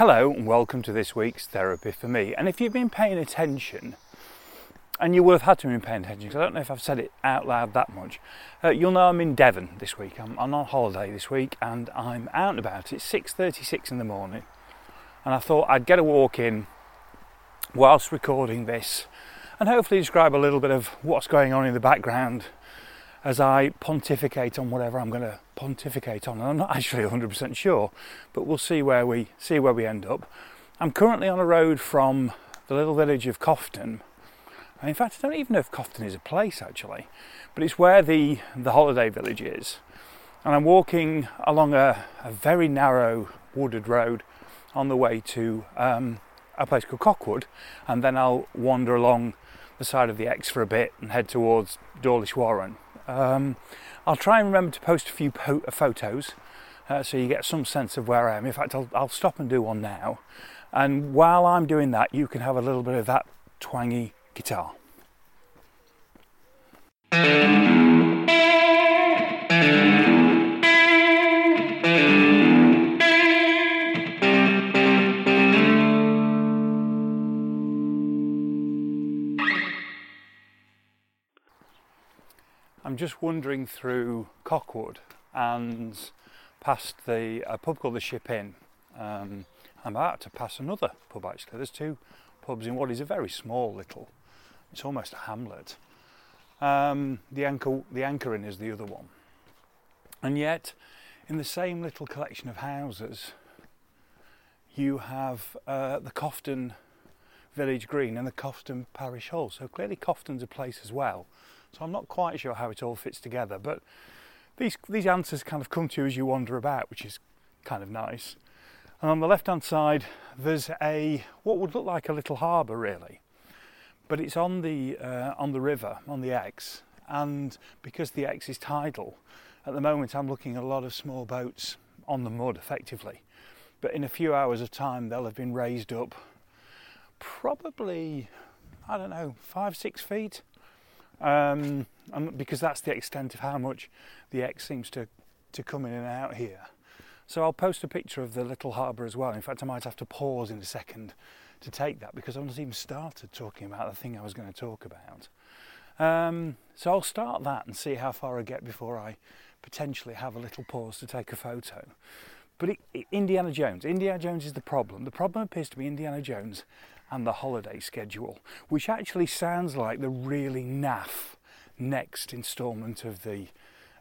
Hello and welcome to this week's Therapy for Me. And if you've been paying attention, and you will have had to be paying attention because I don't know if I've said it out loud that much. Uh, you'll know I'm in Devon this week. I'm, I'm, on holiday this week and I'm out and about. It's 6:36 in the morning, and I thought I'd get a walk in whilst recording this, and hopefully describe a little bit of what's going on in the background as I pontificate on whatever I'm going to pontificate on. And I'm not actually 100% sure, but we'll see where we see where we end up. I'm currently on a road from the little village of Cofton. In fact, I don't even know if Cofton is a place actually, but it's where the the holiday village is. And I'm walking along a, a very narrow wooded road on the way to um, a place called Cockwood, and then I'll wander along the side of the Exe for a bit and head towards Dawlish Warren, um, I'll try and remember to post a few po- uh, photos uh, so you get some sense of where I am. In fact, I'll, I'll stop and do one now. And while I'm doing that, you can have a little bit of that twangy guitar. Just wandering through Cockwood and past the a pub called the Ship Inn. Um, I'm about to pass another pub actually. There's two pubs in what is a very small little. It's almost a hamlet. Um, the anchor the Anchor Inn is the other one, and yet in the same little collection of houses, you have uh, the Cofton Village Green and the Cofton Parish Hall. So clearly Cofton's a place as well so I'm not quite sure how it all fits together, but these, these answers kind of come to you as you wander about, which is kind of nice. And on the left hand side, there's a what would look like a little harbour, really, but it's on the uh, on the river, on the Exe, and because the Exe is tidal, at the moment I'm looking at a lot of small boats on the mud, effectively. But in a few hours of time, they'll have been raised up, probably I don't know, five six feet, um, because that's the extent of how much the Exe seems to, to come in and out here. So I'll post a picture of the little harbour as well. In fact, I might have to pause in a second to take that because I've not even started talking about the thing I was going to talk about. Um, so I'll start that and see how far I get before I potentially have a little pause to take a photo. But it, it, Indiana Jones, Indiana Jones is the problem. The problem appears to be Indiana Jones and the holiday schedule, which actually sounds like the really naff next instalment of the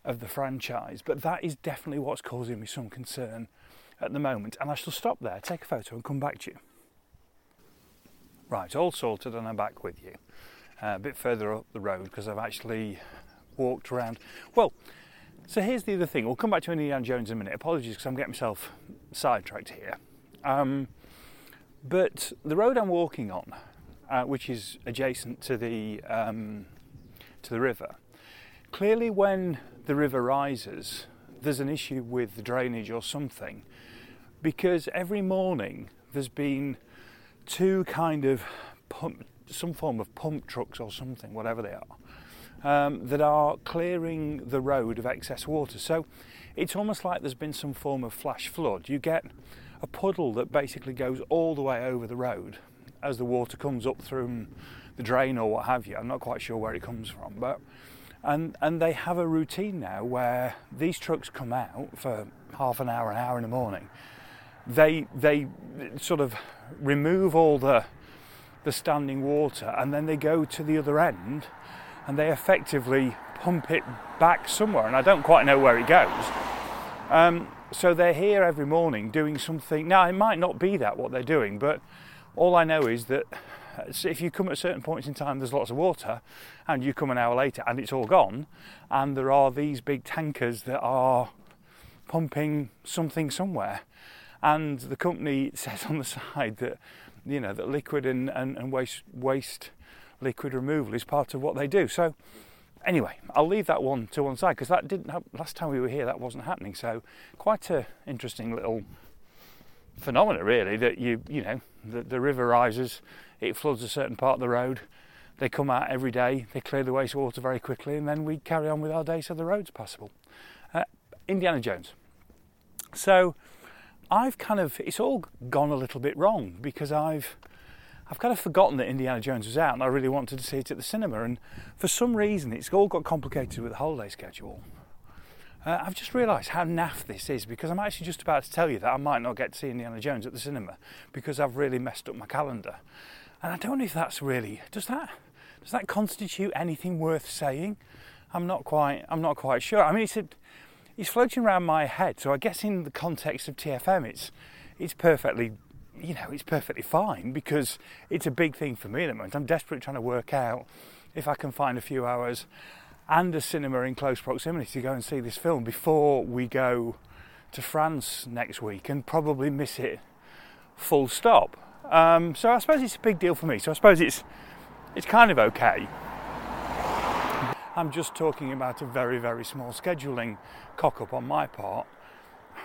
of the franchise. But that is definitely what's causing me some concern at the moment. And I shall stop there, take a photo, and come back to you. Right, all sorted, and I'm back with you. Uh, a bit further up the road because I've actually walked around. Well, so here's the other thing. We'll come back to Indiana Jones in a minute. Apologies because I'm getting myself sidetracked here. Um, but the road I'm walking on, uh, which is adjacent to the um, to the river, clearly when the river rises, there's an issue with the drainage or something, because every morning there's been two kind of pump, some form of pump trucks or something, whatever they are, um, that are clearing the road of excess water. So it's almost like there's been some form of flash flood. You get a puddle that basically goes all the way over the road as the water comes up through the drain or what have you. I'm not quite sure where it comes from, but and and they have a routine now where these trucks come out for half an hour, an hour in the morning. They they sort of remove all the the standing water and then they go to the other end and they effectively pump it back somewhere and I don't quite know where it goes. Um, so they're here every morning doing something. Now, it might not be that what they're doing, but all I know is that uh, if you come at certain points in time, there's lots of water, and you come an hour later and it's all gone, and there are these big tankers that are pumping something somewhere. And the company says on the side that you know that liquid and, and, and waste waste liquid removal is part of what they do. So Anyway, I'll leave that one to one side because that didn't happen last time we were here. That wasn't happening. So quite a interesting little phenomena, really. That you you know the, the river rises, it floods a certain part of the road. They come out every day. They clear the wastewater very quickly, and then we carry on with our day so the road's passable. Uh, Indiana Jones. So I've kind of it's all gone a little bit wrong because I've I've kind of forgotten that Indiana Jones was out and I really wanted to see it at the cinema and for some reason it's all got complicated with the holiday schedule. Uh, I've just realised how naff this is because I'm actually just about to tell you that I might not get to see Indiana Jones at the cinema because I've really messed up my calendar. And I don't know if that's really does that does that constitute anything worth saying? I'm not quite I'm not quite sure. I mean it's a, it's floating around my head, so I guess in the context of TFM it's it's perfectly you know, it's perfectly fine because it's a big thing for me at the moment. I'm desperately trying to work out if I can find a few hours and a cinema in close proximity to go and see this film before we go to France next week and probably miss it full stop. Um, so I suppose it's a big deal for me. So I suppose it's it's kind of okay. I'm just talking about a very very small scheduling cock up on my part.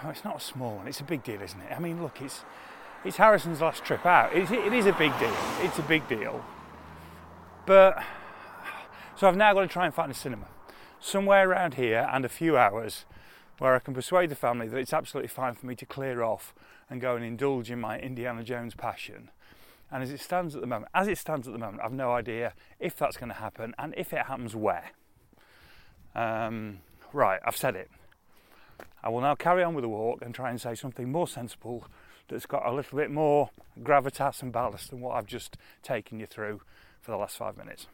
Oh, it's not a small one. It's a big deal, isn't it? I mean, look, it's it's Harrison's last trip out. It, is a big deal. It's a big deal. But so I've now got to try and find a cinema somewhere around here and a few hours where I can persuade the family that it's absolutely fine for me to clear off and go and indulge in my Indiana Jones passion. And as it stands at the moment, as it stands at the moment, I've no idea if that's going to happen and if it happens where. Um, right, I've said it. I will now carry on with the walk and try and say something more sensible that's got a little bit more gravitas and ballast than what I've just taken you through for the last five minutes.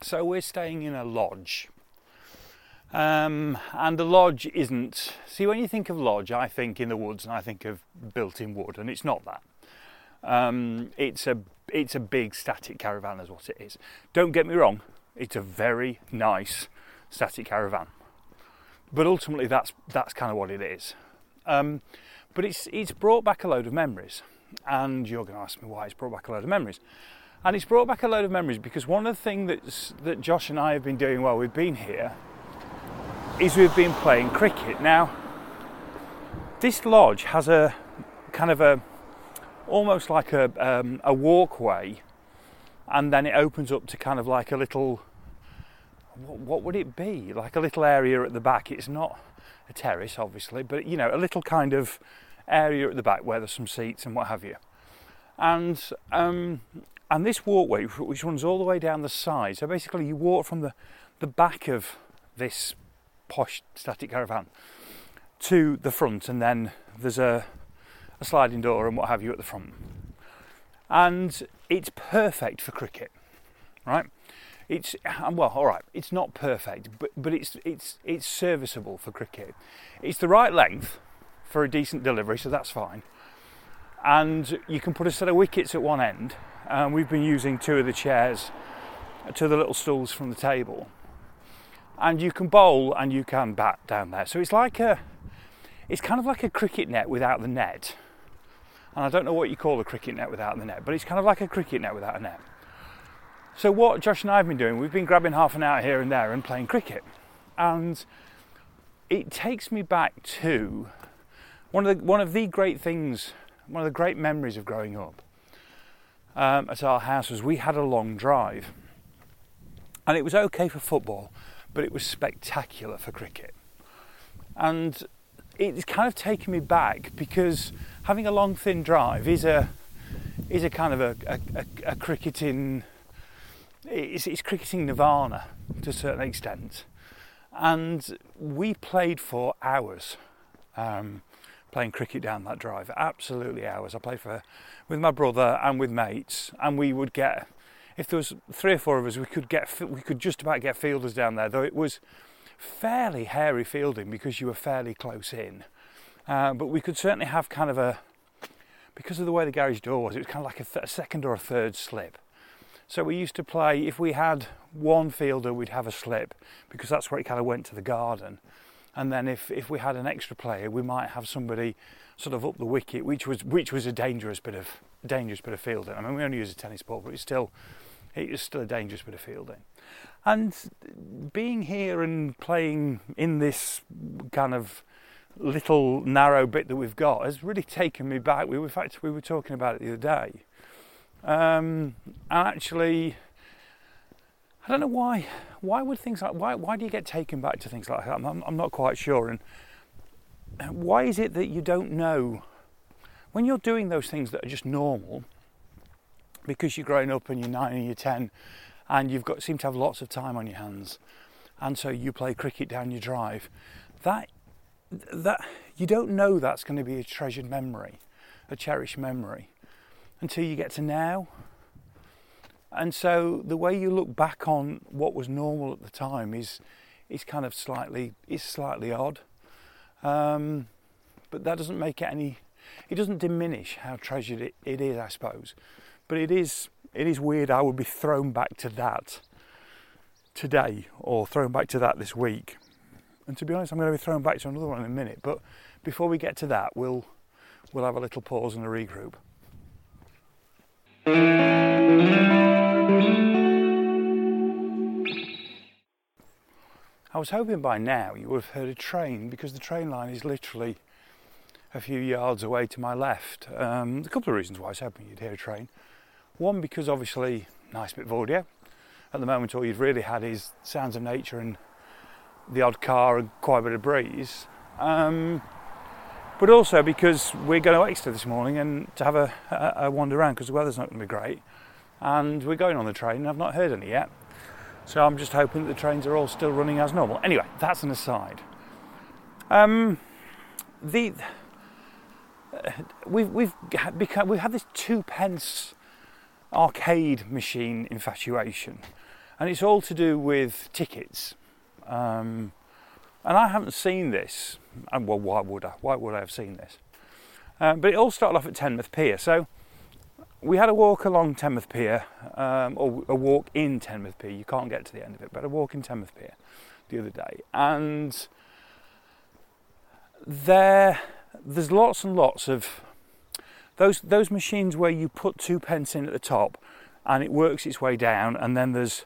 So we're staying in a lodge. Um, and the lodge isn't. See, when you think of lodge, I think in the woods and I think of built in wood, and it's not that. Um, it's a it's a big static caravan, is what it is. Don't get me wrong, it's a very nice static caravan, but ultimately that's that's kind of what it is. Um, but it's it's brought back a load of memories, and you're going to ask me why it's brought back a load of memories. And it's brought back a load of memories because one of the things that Josh and I have been doing while we've been here is we've been playing cricket. Now, this lodge has a kind of a almost like a, um, a walkway, and then it opens up to kind of like a little what, what would it be? Like a little area at the back. It's not a terrace, obviously, but you know, a little kind of area at the back where there's some seats and what have you. And um, and this walkway, which runs all the way down the side, so basically you walk from the, the back of this posh static caravan to the front, and then there's a, a sliding door and what have you at the front. And it's perfect for cricket, right? It's uh, well, all right. It's not perfect, but but it's it's it's serviceable for cricket. It's the right length for a decent delivery, so that's fine. And you can put a set of wickets at one end, and we've been using two of the chairs uh, to the little stools from the table. And you can bowl and you can bat down there. So it's like a, it's kind of like a cricket net without the net. And I don't know what you call a cricket net without the net, but it's kind of like a cricket net without a net. So what Josh and I have been doing, we've been grabbing half an hour here and there and playing cricket. And it takes me back to one of the one of the great things, one of the great memories of growing up um, at our house was we had a long drive, and it was okay for football, but it was spectacular for cricket, and it's kind of taken me back because having a long thin drive is a is a kind of a, a, a, a cricketing it's, it's cricketing nirvana to a certain extent and we played for hours um, playing cricket down that drive. Absolutely hours. I played for with my brother and with mates, and we would get if there was three or four of us, we could get we could just about get fielders down there. Though it was fairly hairy fielding because you were fairly close in, uh, but we could certainly have kind of a because of the way the garage door was. It was kind of like a, th- a second or a third slip. So we used to play if we had one fielder, we'd have a slip because that's where it kind of went to the garden and then if, if we had an extra player, we might have somebody sort of up the wicket, which was which was a dangerous bit of dangerous bit of fielding. I mean, we only use a tennis ball, but it's still it was still a dangerous bit of fielding. And being here and playing in this kind of little narrow bit that we've got has really taken me back. We in fact, we were talking about it the other day. Um, and actually, I don't know why. Why would things like why why do you get taken back to things like that? I'm, I'm not quite sure. And why is it that you don't know when you're doing those things that are just normal? Because you're growing up and you're nine and you're ten, and you've got seem to have lots of time on your hands, and so you play cricket down your drive. That that you don't know that's going to be a treasured memory, a cherished memory, until you get to now and so the way you look back on what was normal at the time is is kind of slightly is slightly odd. Um, but that doesn't make it any it doesn't diminish how treasured it, it is, I suppose. But it is it is weird I would be thrown back to that today or thrown back to that this week. And to be honest, I'm going to be thrown back to another one in a minute. But before we get to that, we'll we'll have a little pause and a regroup. I was hoping by now you would have heard a train because the train line is literally a few yards away to my left. Um, a couple of reasons why I was hoping you'd hear a train. One, because obviously, nice bit of audio. At the moment, all you've really had is sounds of nature and the odd car and quite a bit of breeze. Um, but also because we're going to Exeter this morning and to have a, a, a wander around because the weather's not going to be great. And we're going on the train and I've not heard any yet. So I'm just hoping that the trains are all still running as normal. Anyway, that's an aside. Um, the uh, we've we've become we've had this two pence arcade machine infatuation, and it's all to do with tickets. Um, and I haven't seen this. And well, why would I? Why would I have seen this? Um, but it all started off at Teignmouth Pier. So we had a walk along Teignmouth Pier, um, or a walk in Teignmouth Pier. You can't get to the end of it, but a walk in Tenmouth Pier the other day, and there, there's lots and lots of those those machines where you put two pence in at the top, and it works its way down, and then there's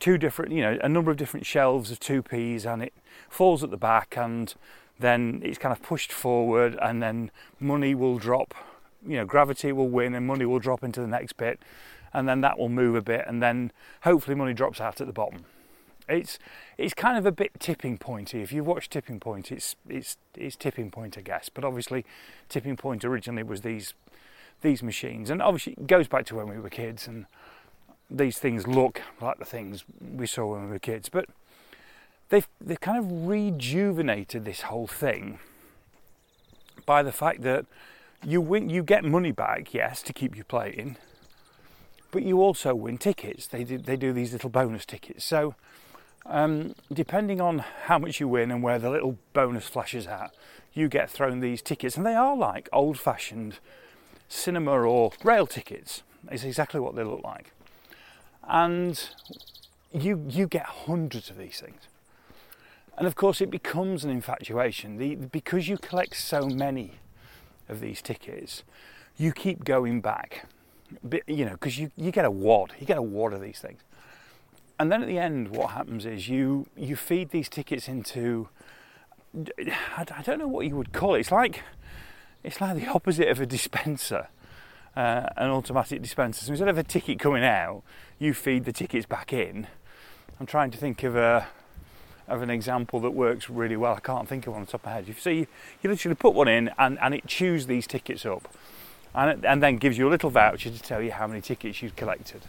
two different, you know, a number of different shelves of two p's, and it falls at the back, and then it's kind of pushed forward, and then money will drop. You know gravity will win and money will drop into the next bit and then that will move a bit and then hopefully money drops out at the bottom. It's it's kind of a bit tipping pointy. If you watch tipping point it's it's it's tipping point i guess. But obviously tipping point originally was these these machines. And obviously it goes back to when we were kids and these things look like the things we saw when we were kids. But they've they've kind of rejuvenated this whole thing by the fact that you win, you get money back, yes, to keep you playing, but you also win tickets. They do, they do these little bonus tickets. So, um, depending on how much you win and where the little bonus flashes at, you get thrown these tickets, and they are like old-fashioned cinema or rail tickets. It's exactly what they look like, and you you get hundreds of these things. And of course, it becomes an infatuation. The, because you collect so many of these tickets, you keep going back. But, you know, because you, you get a wad, you get a wad of these things. And then at the end, what happens is you, you feed these tickets into, I don't know what you would call it. It's like, it's like the opposite of a dispenser, uh, an automatic dispenser. So instead of a ticket coming out, you feed the tickets back in. I'm trying to think of a, of an example that works really well. I can't think of one on top of my head. You see, you literally put one in and, and it chews these tickets up and, and then gives you a little voucher to tell you how many tickets you've collected.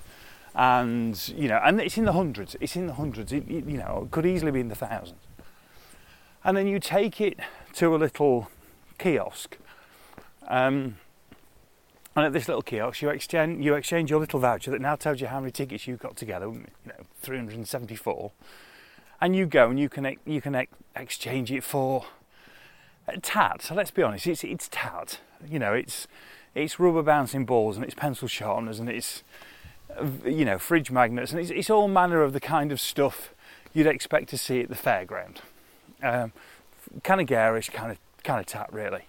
And, you know, and it's in the hundreds. It's in the hundreds. It, you know, it could easily be in the thousands. And then you take it to a little kiosk. Um, and at this little kiosk, you exchange, you exchange your little voucher that now tells you how many tickets you've got together, you know, 374 and you go and you can you can exchange it for tat. So let's be honest, it's it's tat. You know, it's it's rubber bouncing balls and it's pencil sharpeners and it's you know fridge magnets and it's, it's all manner of the kind of stuff you'd expect to see at the fairground. Um, kind of garish, kind of kind of tat really.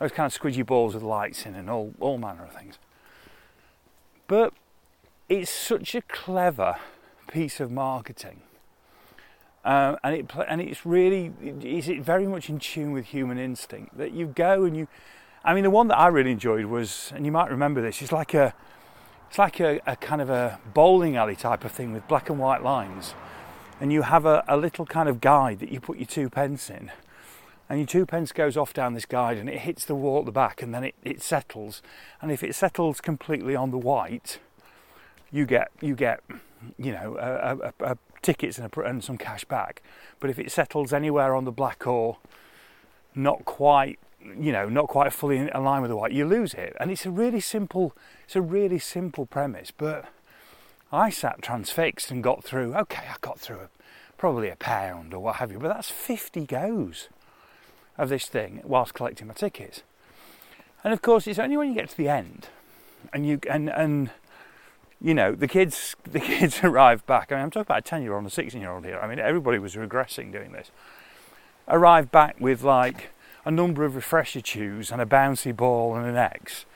Those kind of squidgy balls with lights in and all all manner of things. But it's such a clever piece of marketing uh, and it and it's really is it very much in tune with human instinct that you go and you I mean the one that I really enjoyed was and you might remember this it's like a it's like a, a kind of a bowling alley type of thing with black and white lines. And you have a, a little kind of guide that you put your two pence in. And your two pence goes off down this guide and it hits the wall at the back and then it, it settles. And if it settles completely on the white, you get you get you know a, a, a tickets and, and, some cash back. But if it settles anywhere on the black or not quite you know not quite fully in line with the white, you lose it. And it's a really simple it's a really simple premise, but I sat transfixed and got through. Okay, I got through a, probably a pound or what have you, but that's 50 goes of this thing whilst collecting my tickets. And of course, it's only when you get to the end and you and and you know the kids the kids arrive back. I mean, I'm talking about a 10 year old and a 16 year old here. I mean, everybody was regressing doing this. Arrived back with like a number of refresher chews and a bouncy ball and an X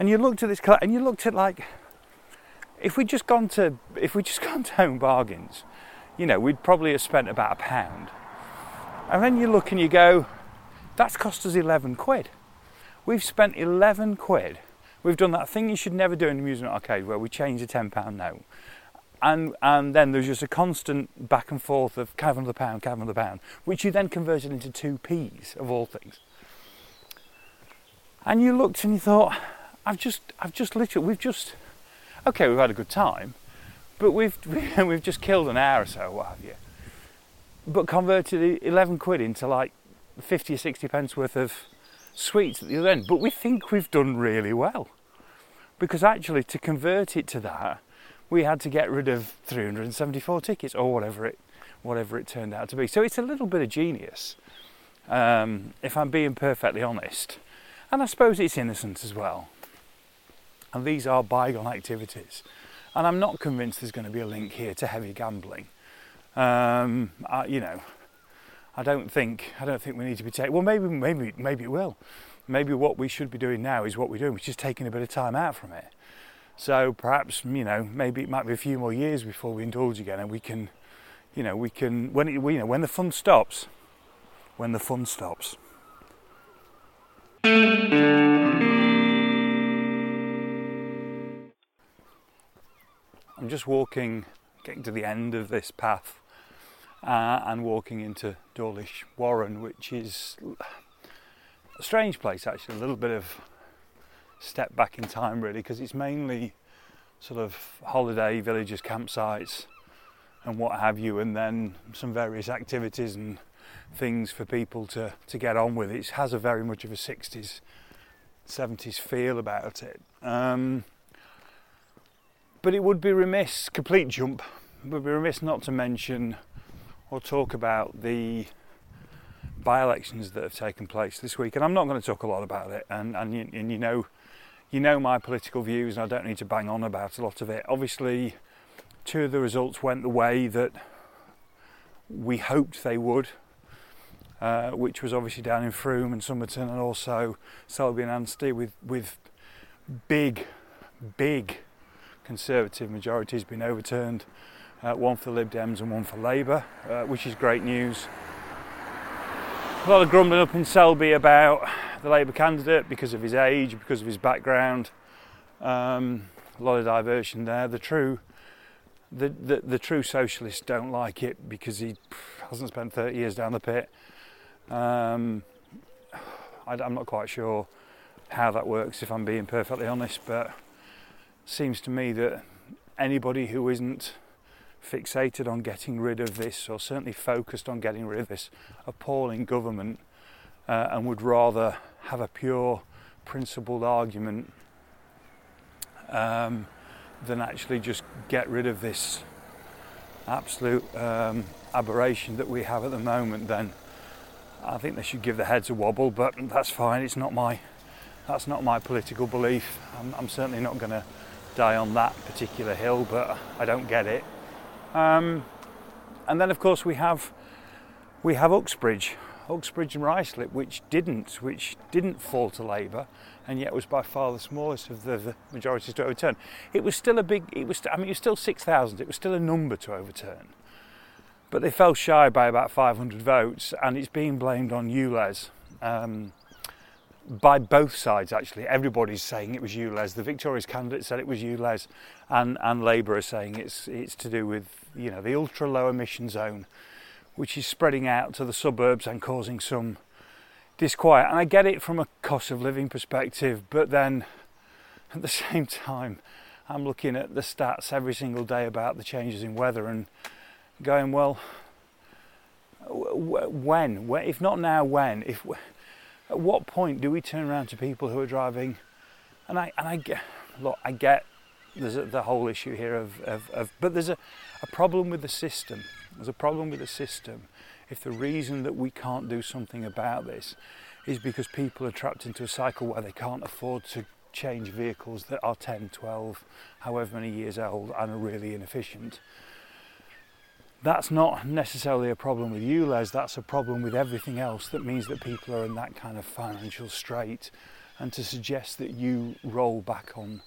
and you looked at this and you looked at like if we'd just gone to if we'd just gone to home bargains you know we'd probably have spent about a pound and then you look and you go that's cost us 11 quid we've spent 11 quid we've done that thing you should never do in an amusement arcade where we change a 10 pound note and and then there's just a constant back and forth of cav the pound cav the pound which you then converted into two p's of all things and you looked and you thought I've just, I've just literally, we've just, okay, we've had a good time, but we've, we've just killed an hour or so, what have you. But converted 11 quid into like 50 or 60 pence worth of sweets at the other end. But we think we've done really well. Because actually, to convert it to that, we had to get rid of 374 tickets or whatever it, whatever it turned out to be. So it's a little bit of genius, um, if I'm being perfectly honest. And I suppose it's innocent as well. And these are bygone activities. And I'm not convinced there's going to be a link here to heavy gambling. Um, I, you know, I don't think I don't think we need to be taking. Well, maybe maybe maybe it will. Maybe what we should be doing now is what we're doing, which is taking a bit of time out from it. So perhaps you know maybe it might be a few more years before we indulge again, and we can, you know, we can when it, you know when the fun stops, when the fun stops. I'm just walking, getting to the end of this path uh, and walking into Dawlish Warren, which is a strange place actually, a little bit of step back in time really, because it's mainly sort of holiday villages, campsites, and what have you, and then some various activities and things for people to, to get on with. It has a very much of a 60s, 70s feel about it. Um, but it would be remiss, complete jump, would be remiss not to mention or talk about the by elections that have taken place this week. And I'm not going to talk a lot about it. And, and, you, and you know, you know my political views, and I don't need to bang on about a lot of it. Obviously, two of the results went the way that we hoped they would, uh, which was obviously down in Frome and Somerton, and also Selby and Ainsty with with big, big Conservative majorities being overturned, uh, one for Lib Dems and one for Labour, uh, which is great news. A lot of grumbling up in Selby about the Labour candidate because of his age, because of his background. Um, a lot of diversion there. The true, the, the, the true socialists don't like it because he hasn't spent 30 years down the pit. Um, I, I'm not quite sure how that works, if I'm being perfectly honest, but seems to me that anybody who isn't fixated on getting rid of this, or certainly focused on getting rid of this appalling government, uh, and would rather have a pure principled argument um, than actually just get rid of this absolute um, aberration that we have at the moment, then I think they should give the heads a wobble. But that's fine. It's not my that's not my political belief. I'm, I'm certainly not going to die on that particular hill, but I don't get it. Um, and then, of course, we have we have Uxbridge, Uxbridge and Ruislip, which didn't, which didn't fall to Labour, and yet was by far the smallest of the, the majorities to overturn. It was still a big. It was. I mean, it was still six thousand. It was still a number to overturn, but they fell shy by about 500 votes, and it's being blamed on ULEZ. Um, by both sides actually. Everybody's saying it was ULEZ. The victorious candidate said it was ULEZ, and and Labour are saying it's it's to do with you know the ultra low emission zone, which is spreading out to the suburbs and causing some disquiet. And I get it from a cost of living perspective, but then at the same time, I'm looking at the stats every single day about the changes in weather and going well. When, if not now, when? If at what point do we turn around to people who are driving? And I and I get look, I get there's a, the whole issue here of, of, of but there's a, a problem with the system. There's a problem with the system. If the reason that we can't do something about this is because people are trapped into a cycle where they can't afford to change vehicles that are 10, 12, however many years old and are really inefficient, that's not necessarily a problem with ULEZ, that's a problem with everything else that means that people are in that kind of financial strait. And to suggest that you roll back on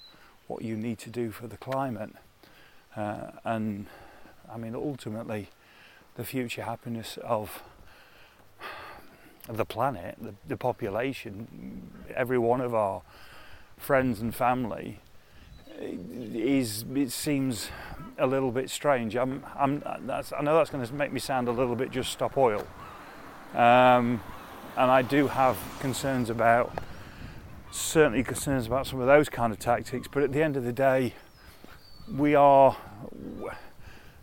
what you need to do for the climate, uh, and I mean, ultimately, the future happiness of the planet, the, the population, every one of our friends and family is it seems a little bit strange. I'm, I'm, I know that's going to make me sound a little bit just stop oil, um, and I do have concerns about certainly concerns about some of those kind of tactics. But at the end of the day, we are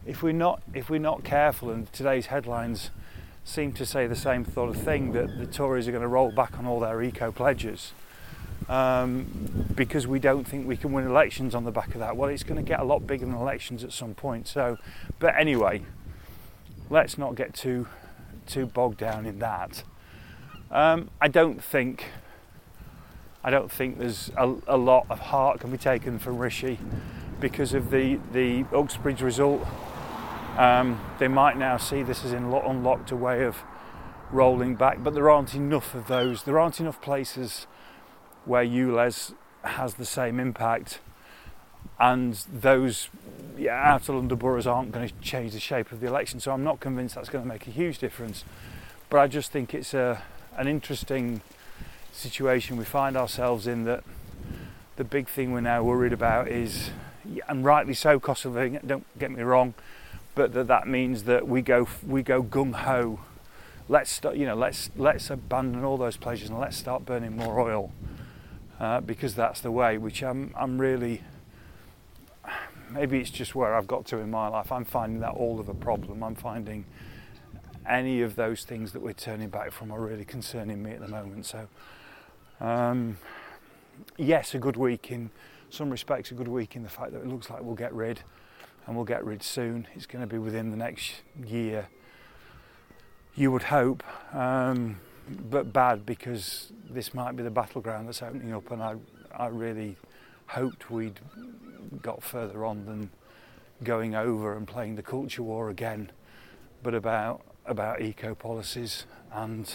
if we're not if we're not careful, and today's headlines seem to say the same sort of thing that the Tories are going to roll back on all their eco pledges um, because we don't think we can win elections on the back of that. Well, it's going to get a lot bigger than elections at some point. So, but anyway, let's not get too too bogged down in that. Um, I don't think I don't think there's a, a, lot of heart can be taken from Rishi because of the the Uxbridge result. Um, they might now see this as unlocked a way of rolling back, but there aren't enough of those. There aren't enough places where ULEZ has the same impact and those yeah, outer London boroughs aren't going to change the shape of the election. So I'm not convinced that's going to make a huge difference. But I just think it's a, an interesting situation we find ourselves in that the big thing we're now worried about is, and rightly so, cost of living, don't get me wrong, but that that means that we go, we go gung ho. Let's you know, let's, let's abandon all those pleasures and let's start burning more oil uh, because that's the way, which I'm, I'm really, maybe it's just where I've got to in my life. I'm finding that all of a problem. I'm finding any of those things that we're turning back from are really concerning me at the moment. So, um, yes, a good week in some respects, a good week in the fact that it looks like we'll get rid and we'll get rid soon. It's going to be within the next year, you would hope. Um, but bad because this might be the battleground that's opening up, and I, I really hoped we'd got further on than going over and playing the culture war again, but about about eco policies and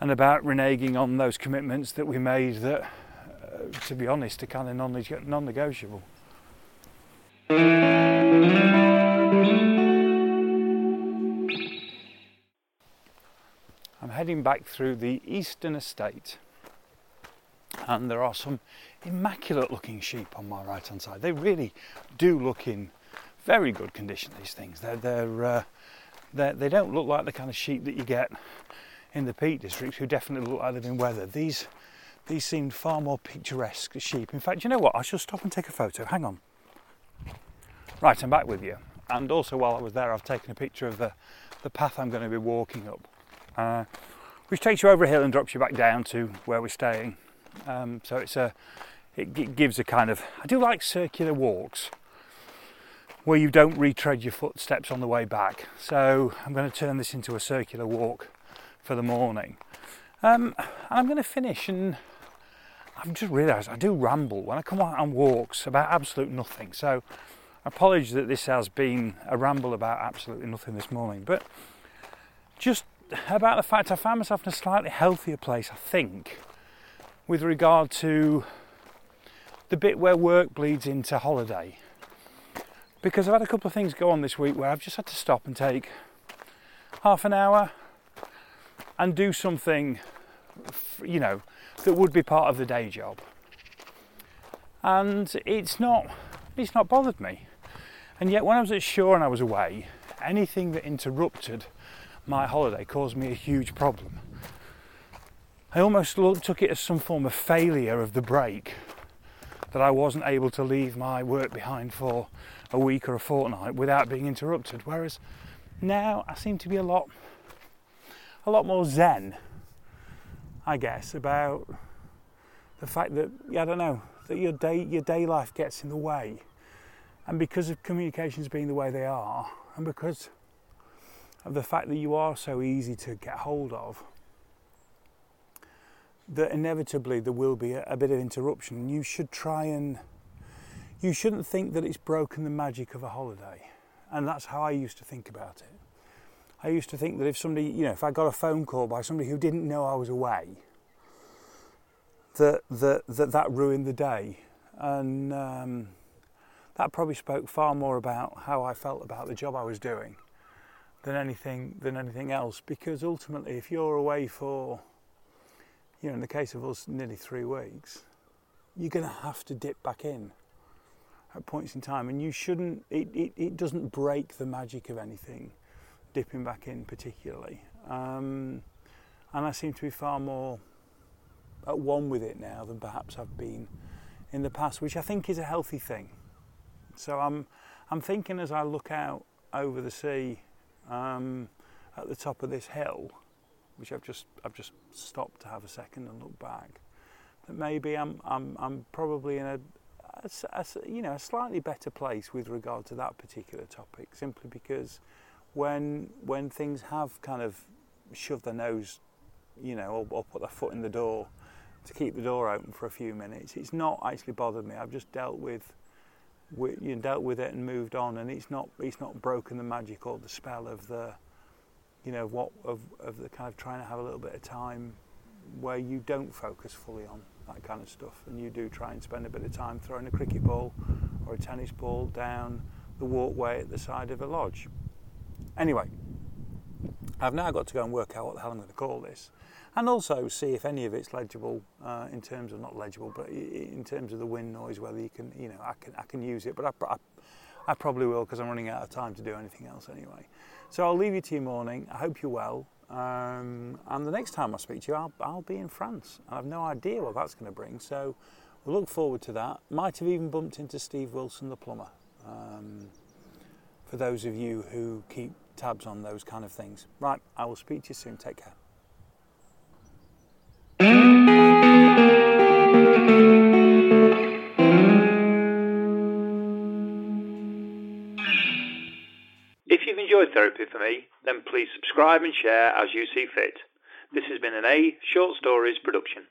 and about reneging on those commitments that we made that, uh, to be honest, are kind of non-negotiable. Heading back through the eastern estate and there are some immaculate looking sheep on my right hand side. They really do look in very good condition, these things. They're, they're, uh, they're, they don't look like the kind of sheep that you get in the Peak District who definitely look like they've been weathered. These, these seemed far more picturesque sheep. In fact, you know what? I shall stop and take a photo. Hang on. Right, I'm back with you. And also, while I was there, I've taken a picture of the, the path I'm going to be walking up uh, which takes you over a hill and drops you back down to where we're staying. Um, so it's a, it gives a kind of, I do like circular walks where you don't retread your footsteps on the way back. So I'm going to turn this into a circular walk for the morning. Um, I'm going to finish and I've just realised I do ramble when I come out on walks about absolute nothing. So apologies that this has been a ramble about absolutely nothing this morning, but just about the fact I found myself in a slightly healthier place, I think, with regard to the bit where work bleeds into holiday. Because I've had a couple of things go on this week where I've just had to stop and take half an hour and do something, you know, that would be part of the day job. And it's not it's not bothered me. And yet when I was at Shure and I was away, anything that interrupted my holiday caused me a huge problem. I almost took it as some form of failure of the break that I wasn't able to leave my work behind for a week or a fortnight without being interrupted. Whereas now I seem to be a lot, a lot more zen, I guess, about the fact that yeah, I don't know that your day your day life gets in the way, and because of communications being the way they are, and because of the fact that you are so easy to get hold of, that inevitably there will be a, a bit of interruption. You should try and you shouldn't think that it's broken the magic of a holiday. And that's how I used to think about it. I used to think that if somebody, you know, if I got a phone call by somebody who didn't know I was away, that that that, that ruined the day. And um, that probably spoke far more about how I felt about the job I was doing than anything than anything else. Because ultimately, if you're away for you know, in the case of us, nearly three weeks, you're going to have to dip back in at points in time, and you shouldn't. It, it, it doesn't break the magic of anything, dipping back in particularly. Um, and I seem to be far more at one with it now than perhaps I've been in the past, which I think is a healthy thing. So I'm I'm thinking as I look out over the sea um, at the top of this hill which I've just I've just stopped to have a second and look back, that maybe I'm I'm I'm probably in a, a, a, you know a slightly better place with regard to that particular topic, simply because when when things have kind of shoved their nose, you know, or, or put their foot in the door to keep the door open for a few minutes, it's not actually bothered me. I've just dealt with. With you dealt with it and moved on, and it's not it's not broken the magic or the spell of the you know, what of, of the kind of trying to have a little bit of time where you don't focus fully on that kind of stuff and you do try and spend a bit of time throwing a cricket ball or a tennis ball down the walkway at the side of a lodge. Anyway, I've now got to go and work out what the hell I'm going to call this and also see if any of it's legible uh, in terms of not legible but in terms of the wind noise whether you can you know I can I can use it but I, I, I probably will because I'm running out of time to do anything else anyway. So I'll leave you to your morning. I hope you're well. Um, and the next time I speak to you, I'll, I'll be in France. I have no idea what that's going to bring. So we'll look forward to that. Might have even bumped into Steve Wilson, the plumber. Um, for those of you who keep tabs on those kind of things. Right, I will speak to you soon. Take care. If you've enjoyed therapy for me, then please subscribe and share as you see fit. This has been an A Short Stories production.